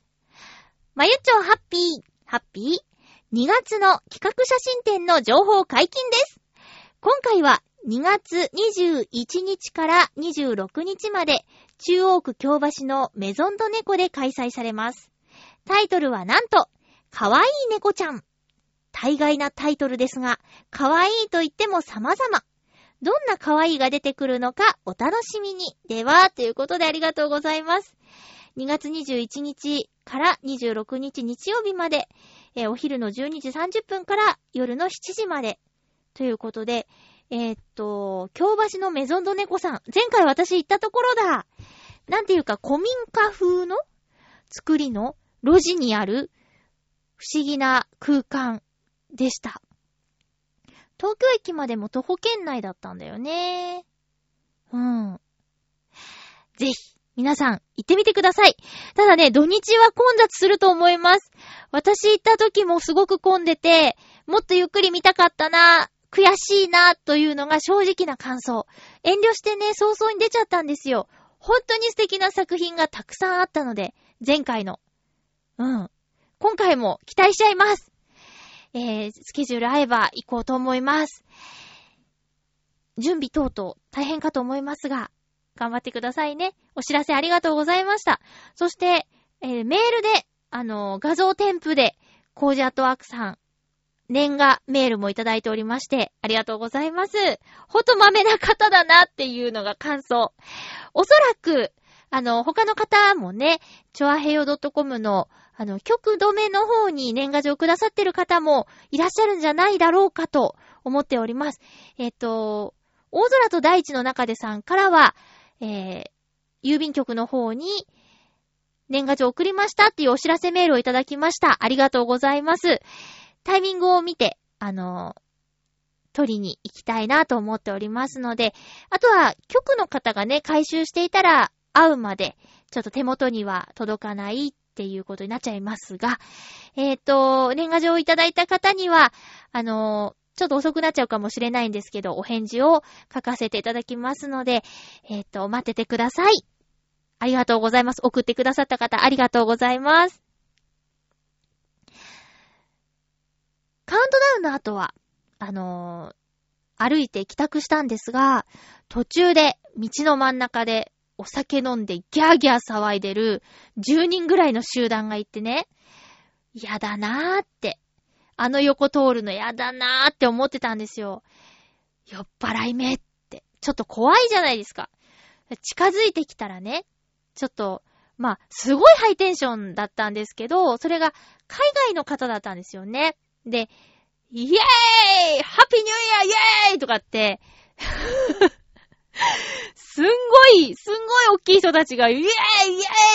まゆちょハッピー、ハッピー ?2 月の企画写真展の情報解禁です。今回は2月21日から26日まで中央区京橋のメゾンドネコで開催されます。タイトルはなんと、かわいい猫ちゃん。大概なタイトルですが、かわいいと言っても様々。どんな可愛いが出てくるのかお楽しみに。では、ということでありがとうございます。2月21日から26日日曜日まで、えー、お昼の12時30分から夜の7時まで。ということで、えー、っと、京橋のメゾンド猫さん。前回私行ったところだ。なんていうか、古民家風の作りの路地にある不思議な空間でした。東京駅までも徒歩圏内だったんだよね。うん。ぜひ、皆さん、行ってみてください。ただね、土日は混雑すると思います。私行った時もすごく混んでて、もっとゆっくり見たかったな、悔しいな、というのが正直な感想。遠慮してね、早々に出ちゃったんですよ。本当に素敵な作品がたくさんあったので、前回の。うん。今回も期待しちゃいます。えー、スケジュール合えば行こうと思います。準備等々大変かと思いますが、頑張ってくださいね。お知らせありがとうございました。そして、えー、メールで、あのー、画像添付で、コージアットワークさん、年賀メールもいただいておりまして、ありがとうございます。ほんと豆な方だなっていうのが感想。おそらく、あの、他の方もね、チョアヘヨ .com のあの、曲止めの方に年賀状くださってる方もいらっしゃるんじゃないだろうかと思っております。えっ、と、大空と大地の中でさんからは、えー、郵便局の方に年賀状送りましたっていうお知らせメールをいただきました。ありがとうございます。タイミングを見て、あの取りに行きたいなと思っておりますので、あとは、局の方がね、回収していたら、会うまで、ちょっと手元には届かないっていうことになっちゃいますが、えっ、ー、と、年賀状をいただいた方には、あのちょっと遅くなっちゃうかもしれないんですけど、お返事を書かせていただきますので、えっ、と、待っててください。ありがとうございます。送ってくださった方、ありがとうございます。カウントダウンの後は、あのー、歩いて帰宅したんですが、途中で道の真ん中でお酒飲んでギャーギャー騒いでる10人ぐらいの集団がいてね、やだなーって、あの横通るのやだなーって思ってたんですよ。酔っ払い目って、ちょっと怖いじゃないですか。近づいてきたらね、ちょっと、まあ、すごいハイテンションだったんですけど、それが海外の方だったんですよね。で、イエーイ!ハッピーニューイヤーイエーイとかって、すんごい、すんごい大きい人たちが、イエーイ!イエ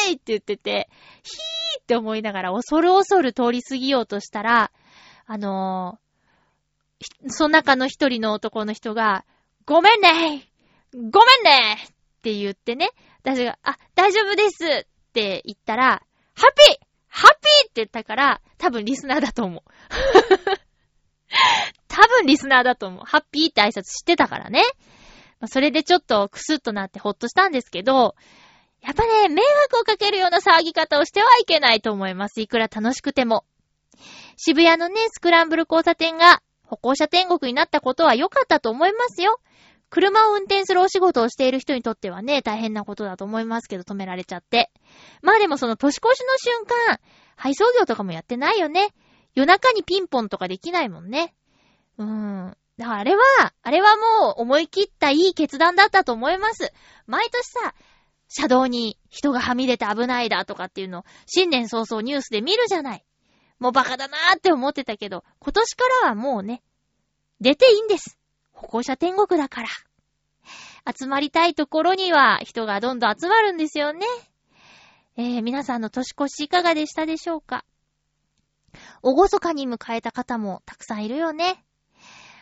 ーイって言ってて、ヒーって思いながら恐る恐る通り過ぎようとしたら、あのー、その中の一人の男の人が、ごめんねごめんねって言ってね、私が、あ、大丈夫ですって言ったら、ハッピーハッピーって言ったから、多分リスナーだと思う。多分リスナーだと思う。ハッピーって挨拶してたからね。それでちょっとクスッとなってほっとしたんですけど、やっぱね、迷惑をかけるような騒ぎ方をしてはいけないと思います。いくら楽しくても。渋谷のね、スクランブル交差点が歩行者天国になったことは良かったと思いますよ。車を運転するお仕事をしている人にとってはね、大変なことだと思いますけど、止められちゃって。まあでもその年越しの瞬間、配送業とかもやってないよね。夜中にピンポンとかできないもんね。うーん。だからあれは、あれはもう思い切ったいい決断だったと思います。毎年さ、車道に人がはみ出て危ないだとかっていうのを新年早々ニュースで見るじゃない。もうバカだなーって思ってたけど、今年からはもうね、出ていいんです。歩行者天国だから。集まりたいところには人がどんどん集まるんですよね。えー、皆さんの年越しいかがでしたでしょうか？おごそかに迎えた方もたくさんいるよね。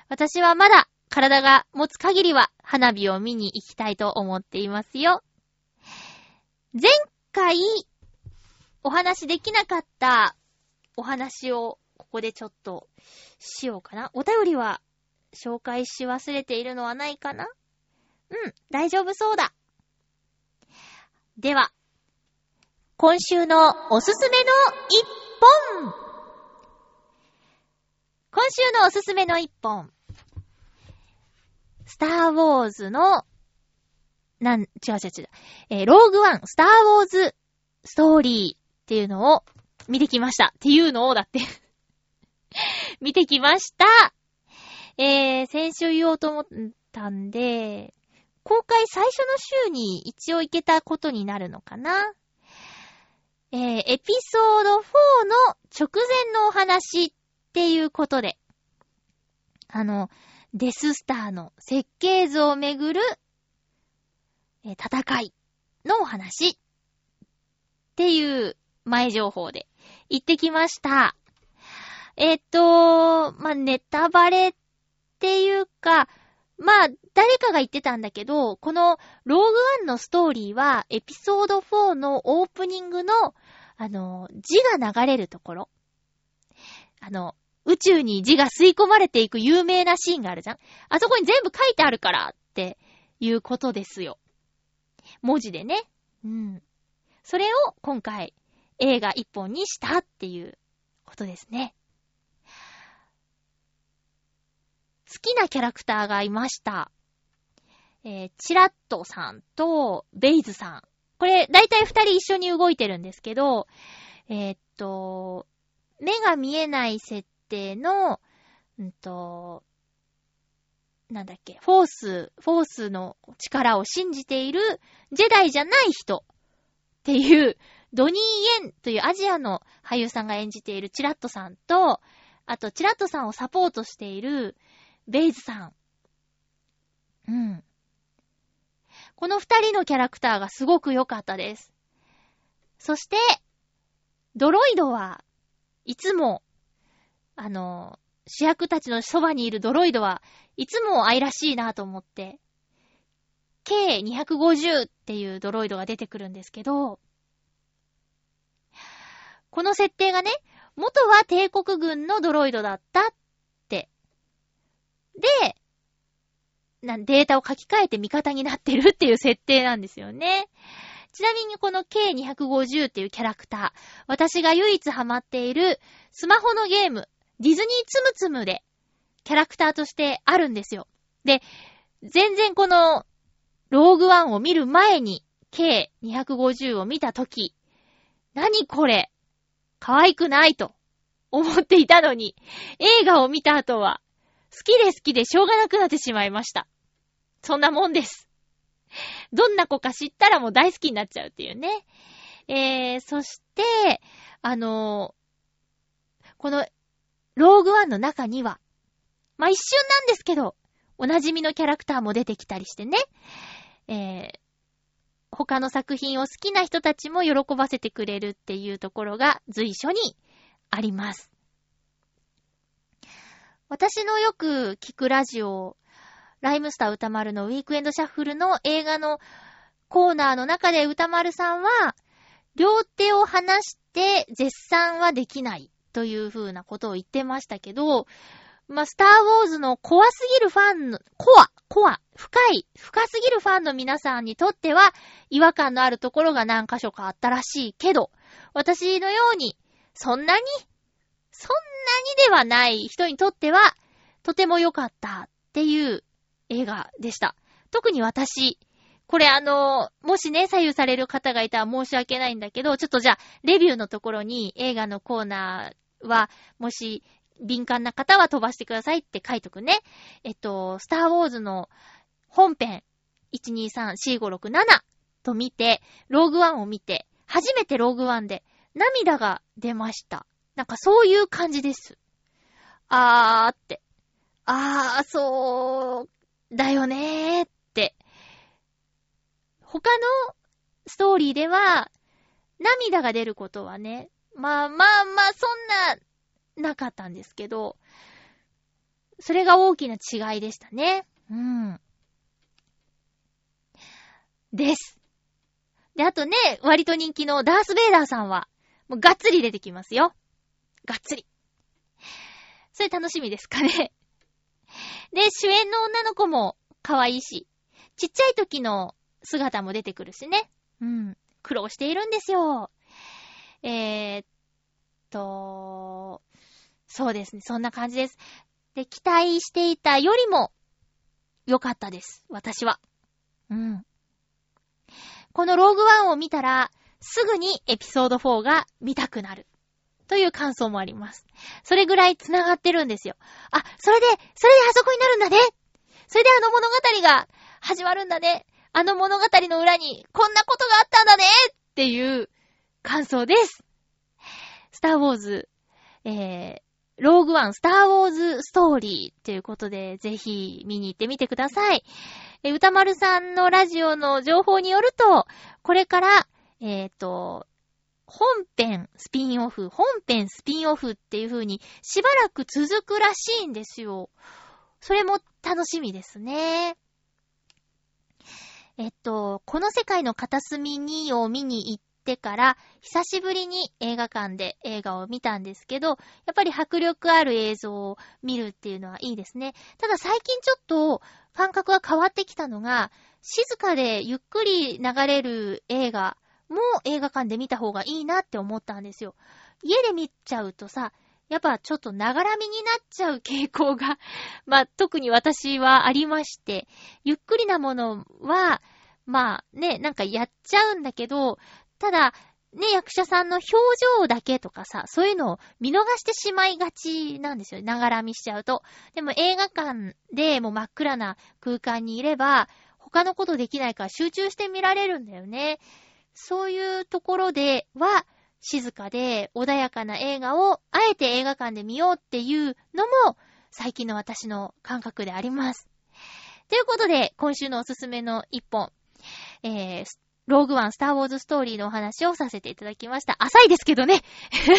私はまだ体が持つ限りは花火を見に行きたいと思っていますよ。前回お話できなかったお話をここでちょっとしようかな。お便りは紹介し忘れているのはないかな？うん、大丈夫そうだ。では、今週のおすすめの一本今週のおすすめの一本。スターウォーズの、なん、違う違う違う。えー、ローグワン、スターウォーズストーリーっていうのを見てきました。っていうのをだって 見てきました。えー、先週言おうと思ったんで、公開最初の週に一応行けたことになるのかな。えー、エピソード4の直前のお話っていうことで、あの、デススターの設計図をめぐる、えー、戦いのお話っていう前情報で行ってきました。えっ、と、まあ、ネタバレっていうか、まあ、誰かが言ってたんだけど、このローグワンのストーリーは、エピソード4のオープニングの、あの、字が流れるところ。あの、宇宙に字が吸い込まれていく有名なシーンがあるじゃんあそこに全部書いてあるからっていうことですよ。文字でね。うん。それを今回映画一本にしたっていうことですね。好きなキャラクターがいました。えー、チラットさんとベイズさん。これ、だいたい二人一緒に動いてるんですけど、えー、っと、目が見えない設定の、うんと、なんだっけ、フォース、フォースの力を信じているジェダイじゃない人っていう、ドニー・イエンというアジアの俳優さんが演じているチラットさんと、あと、チラットさんをサポートしているベイズさん。うん。この二人のキャラクターがすごく良かったです。そして、ドロイドはいつも、あの、主役たちのそばにいるドロイドはいつも愛らしいなと思って、K250 っていうドロイドが出てくるんですけど、この設定がね、元は帝国軍のドロイドだったってで、データを書き換えて味方になってるっていう設定なんですよね。ちなみにこの K250 っていうキャラクター、私が唯一ハマっているスマホのゲーム、ディズニーつむつむでキャラクターとしてあるんですよ。で、全然このローグワンを見る前に K250 を見たとき、何これ可愛くないと思っていたのに、映画を見た後は好きで好きでしょうがなくなってしまいました。そんなもんです。どんな子か知ったらもう大好きになっちゃうっていうね。えー、そして、あのー、この、ローグワンの中には、まあ、一瞬なんですけど、おなじみのキャラクターも出てきたりしてね。えー、他の作品を好きな人たちも喜ばせてくれるっていうところが随所にあります。私のよく聞くラジオ、ライムスター歌丸のウィークエンドシャッフルの映画のコーナーの中で歌丸さんは、両手を離して絶賛はできないという風なことを言ってましたけど、まあ、スターウォーズの怖すぎるファンの、コア、コア、深い、深すぎるファンの皆さんにとっては、違和感のあるところが何箇所かあったらしいけど、私のように、そんなにそんなにではない人にとっては、とても良かったっていう映画でした。特に私、これあの、もしね、左右される方がいたら申し訳ないんだけど、ちょっとじゃあ、レビューのところに映画のコーナーは、もし、敏感な方は飛ばしてくださいって書いとくね。えっと、スターウォーズの本編、1234567と見て、ローグワンを見て、初めてローグワンで涙が出ました。なんかそういう感じです。あーって。あー、そうだよねーって。他のストーリーでは、涙が出ることはね、まあまあまあ、そんな、なかったんですけど、それが大きな違いでしたね。うん。です。で、あとね、割と人気のダース・ベイダーさんは、もうがっつり出てきますよ。がっつり。それ楽しみですかね。で、主演の女の子も可愛いし、ちっちゃい時の姿も出てくるしね。うん。苦労しているんですよ。えー、っと、そうですね。そんな感じです。で、期待していたよりも良かったです。私は。うん。このローグワンを見たら、すぐにエピソード4が見たくなる。という感想もあります。それぐらい繋がってるんですよ。あ、それで、それであそこになるんだねそれであの物語が始まるんだねあの物語の裏にこんなことがあったんだねっていう感想です。スターウォーズ、えー、ローグワンスターウォーズストーリーということで、ぜひ見に行ってみてください。え、歌丸さんのラジオの情報によると、これから、えっ、ー、と、本編スピンオフ、本編スピンオフっていう風にしばらく続くらしいんですよ。それも楽しみですね。えっと、この世界の片隅にを見に行ってから、久しぶりに映画館で映画を見たんですけど、やっぱり迫力ある映像を見るっていうのはいいですね。ただ最近ちょっと感覚が変わってきたのが、静かでゆっくり流れる映画も映画館で見た方がいいなって思ったんですよ。家で見ちゃうとさ、やっぱちょっとながらみになっちゃう傾向が まあ、特に私はありまして、ゆっくりなものは、まあね、なんかやっちゃうんだけど、ただ、ね、役者さんの表情だけとかさ、そういうのを見逃してしまいがちなんですよ。ながらみしちゃうと。でも映画館でもう真っ暗な空間にいれば、他のことできないから集中して見られるんだよね。そういうところでは、静かで穏やかな映画を、あえて映画館で見ようっていうのも、最近の私の感覚であります。ということで、今週のおすすめの一本、えー、ローグワン、スターウォーズストーリーのお話をさせていただきました。浅いですけどね。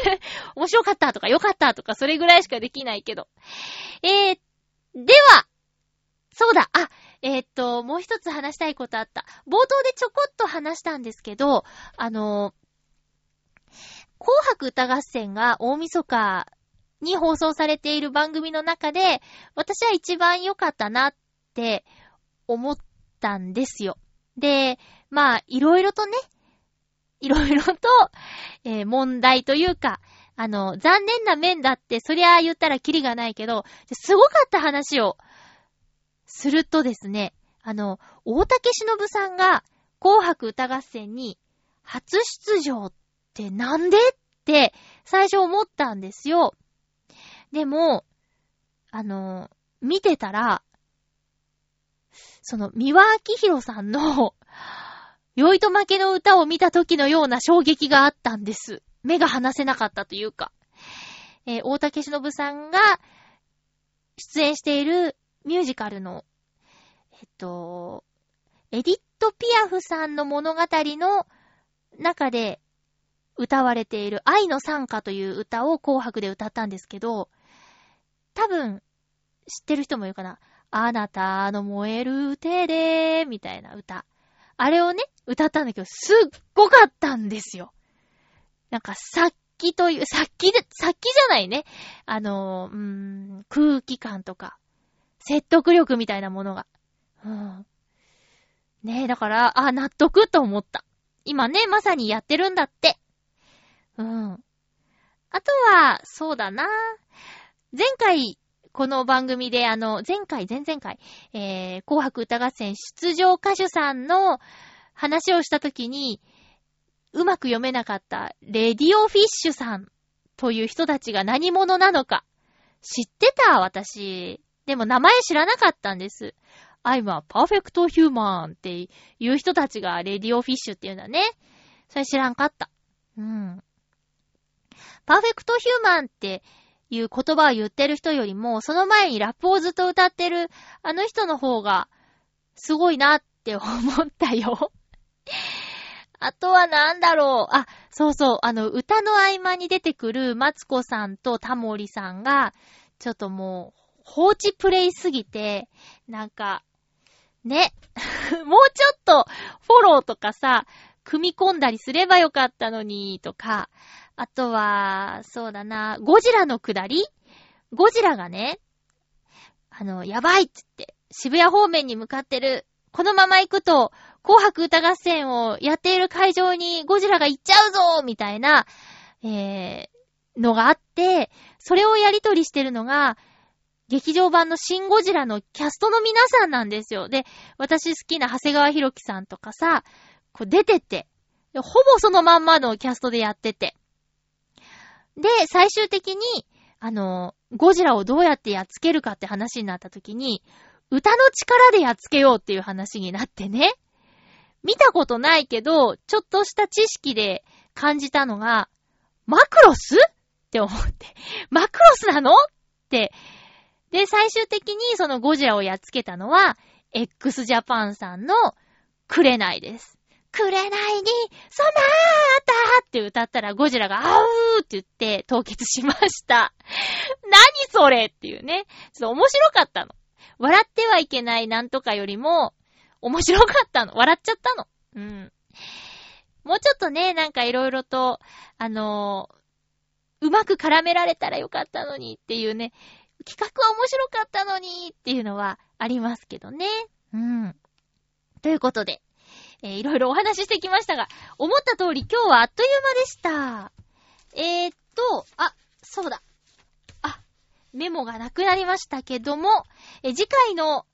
面白かったとか良かったとか、それぐらいしかできないけど。えー、では、そうだ、あ、えー、っと、もう一つ話したいことあった。冒頭でちょこっと話したんですけど、あの、紅白歌合戦が大晦日に放送されている番組の中で、私は一番良かったなって思ったんですよ。で、まあ、いろいろとね、いろいろと、えー、問題というか、あの、残念な面だって、そりゃ言ったらキリがないけど、すごかった話をするとですね、あの、大竹しのぶさんが紅白歌合戦に初出場ってなんでって最初思ったんですよ。でも、あの、見てたら、その、三輪明宏さんの、酔いと負けの歌を見た時のような衝撃があったんです。目が離せなかったというか。えー、大竹しのぶさんが出演しているミュージカルの、えっと、エディット・ピアフさんの物語の中で歌われている愛の賛歌という歌を紅白で歌ったんですけど、多分、知ってる人もいるかな。あなたの燃える手で、みたいな歌。あれをね、歌ったんだけど、すっごかったんですよ。なんか、殺気という、殺気で、殺気じゃないね。あの、うーん、空気感とか、説得力みたいなものが。うん。ねえ、だから、あ、納得と思った。今ね、まさにやってるんだって。うん。あとは、そうだな。前回、この番組で、あの、前回、前々回、えー、紅白歌合戦出場歌手さんの話をしたときに、うまく読めなかった、レディオフィッシュさんという人たちが何者なのか、知ってた、私。でも名前知らなかったんです。I'm a perfect human っていう人たちがレディオフィッシュっていうんだね。それ知らんかった。うん。パーフェクトヒューマンっていう言葉を言ってる人よりも、その前にラップをずっと歌ってるあの人の方がすごいなって思ったよ。あとはなんだろう。あ、そうそう。あの、歌の合間に出てくるマツコさんとタモリさんが、ちょっともう、放置プレイすぎて、なんか、ね。もうちょっと、フォローとかさ、組み込んだりすればよかったのに、とか。あとは、そうだな、ゴジラのくだり？ゴジラがね、あの、やばいっつって、渋谷方面に向かってる。このまま行くと、紅白歌合戦をやっている会場にゴジラが行っちゃうぞみたいな、えー、のがあって、それをやりとりしてるのが、劇場版のシン・ゴジラのキャストの皆さんなんですよ。で、私好きな長谷川博樹さんとかさ、こう出てて、ほぼそのまんまのキャストでやってて。で、最終的に、あの、ゴジラをどうやってやっつけるかって話になった時に、歌の力でやっつけようっていう話になってね。見たことないけど、ちょっとした知識で感じたのが、マクロス？って思って。マクロスなの？って。で、最終的にそのゴジラをやっつけたのは、x ジャパンさんのくれないです。くれないに、そなーたーって歌ったらゴジラがあうーって言って凍結しました。何それっていうね。ちょっと面白かったの。笑ってはいけないなんとかよりも、面白かったの。笑っちゃったの。うん。もうちょっとね、なんかいろいろと、あのー、うまく絡められたらよかったのにっていうね、企画は面白かったのにっていうのはありますけどね。うん。ということで、えー、いろいろお話ししてきましたが、思った通り今日はあっという間でした。えー、っと、あ、そうだ。あ、メモがなくなりましたけども、え次回の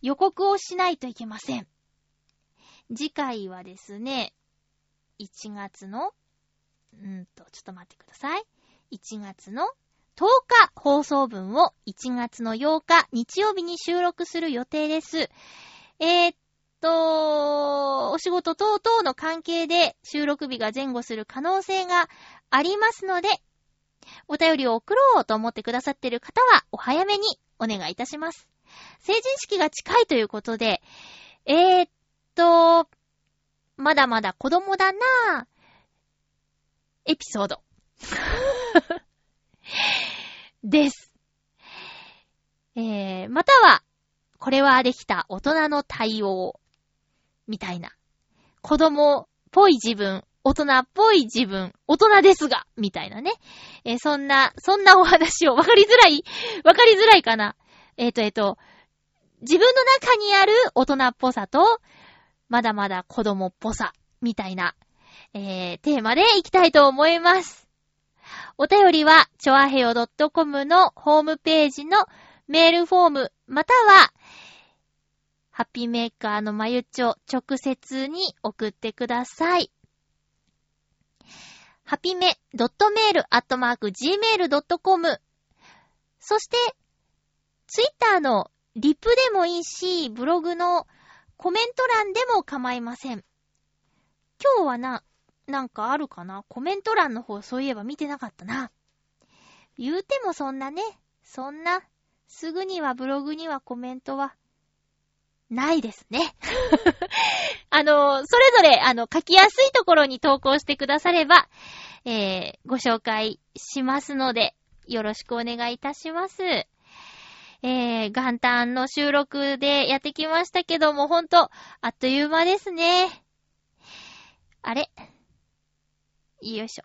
予告をしないといけません。次回はですね、1月の、うんと、ちょっと待ってください。1月の10日放送分を1月の8日日曜日に収録する予定です。えー、っ、お仕事等々の関係で収録日が前後する可能性がありますので、お便りを送ろうと思ってくださっている方はお早めにお願いいたします。成人式が近いということで、えー、っと、まだまだ子供だなぁ。エピソード。です。えー、または、これはできた大人の対応。みたいな。子供っぽい自分、大人っぽい自分、大人ですが、みたいなね。えー、そんな、そんなお話を、わかりづらいわかりづらいかなえっ、ー、と、えっ、ー、と、自分の中にある大人っぽさと、まだまだ子供っぽさ、みたいな、えー、テーマでいきたいと思います。お便りは、ちょあへよ .com のホームページのメールフォーム、または、ハッピーメーカーのまゆちょ直接に送ってください。ハピメ、ドットメール、アットマーク、gmail.com。そして、ツイッターのリプでもいいし、ブログのコメント欄でも構いません。今日はな、なんかあるかな？コメント欄の方そういえば見てなかったな。言うてもそんなね、そんな、すぐにはブログにはコメントはないですね。あの、それぞれ、あの、書きやすいところに投稿してくだされば、えー、ご紹介しますので、よろしくお願いいたします。えー、元旦の収録でやってきましたけども、ほんと、あっという間ですね。あれ？よいしょ。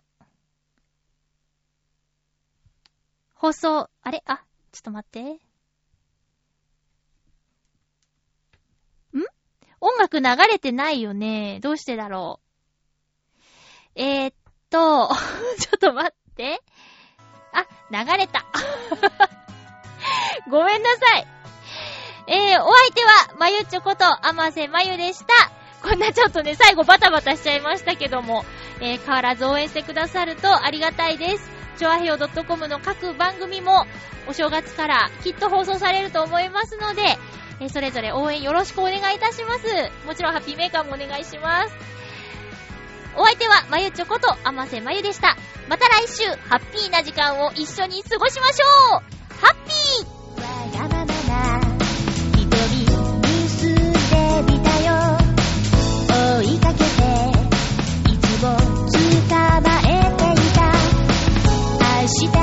放送、あれ？あ、ちょっと待って。音楽流れてないよね。どうしてだろう。えー、っと、ちょっと待って。あ、流れた。ごめんなさい。えー、お相手は、まゆちょこと、あませまゆでした。こんなちょっとね、最後バタバタしちゃいましたけども、えー、変わらず応援してくださるとありがたいです。ちょあへよ .com の各番組も、お正月からきっと放送されると思いますので、えそれぞれ応援よろしくお願いいたします。もちろんハッピーメーカーもお願いします。お相手は、まゆちょこと、あませまゆでした。また来週、ハッピーな時間を一緒に過ごしましょうハッピー明日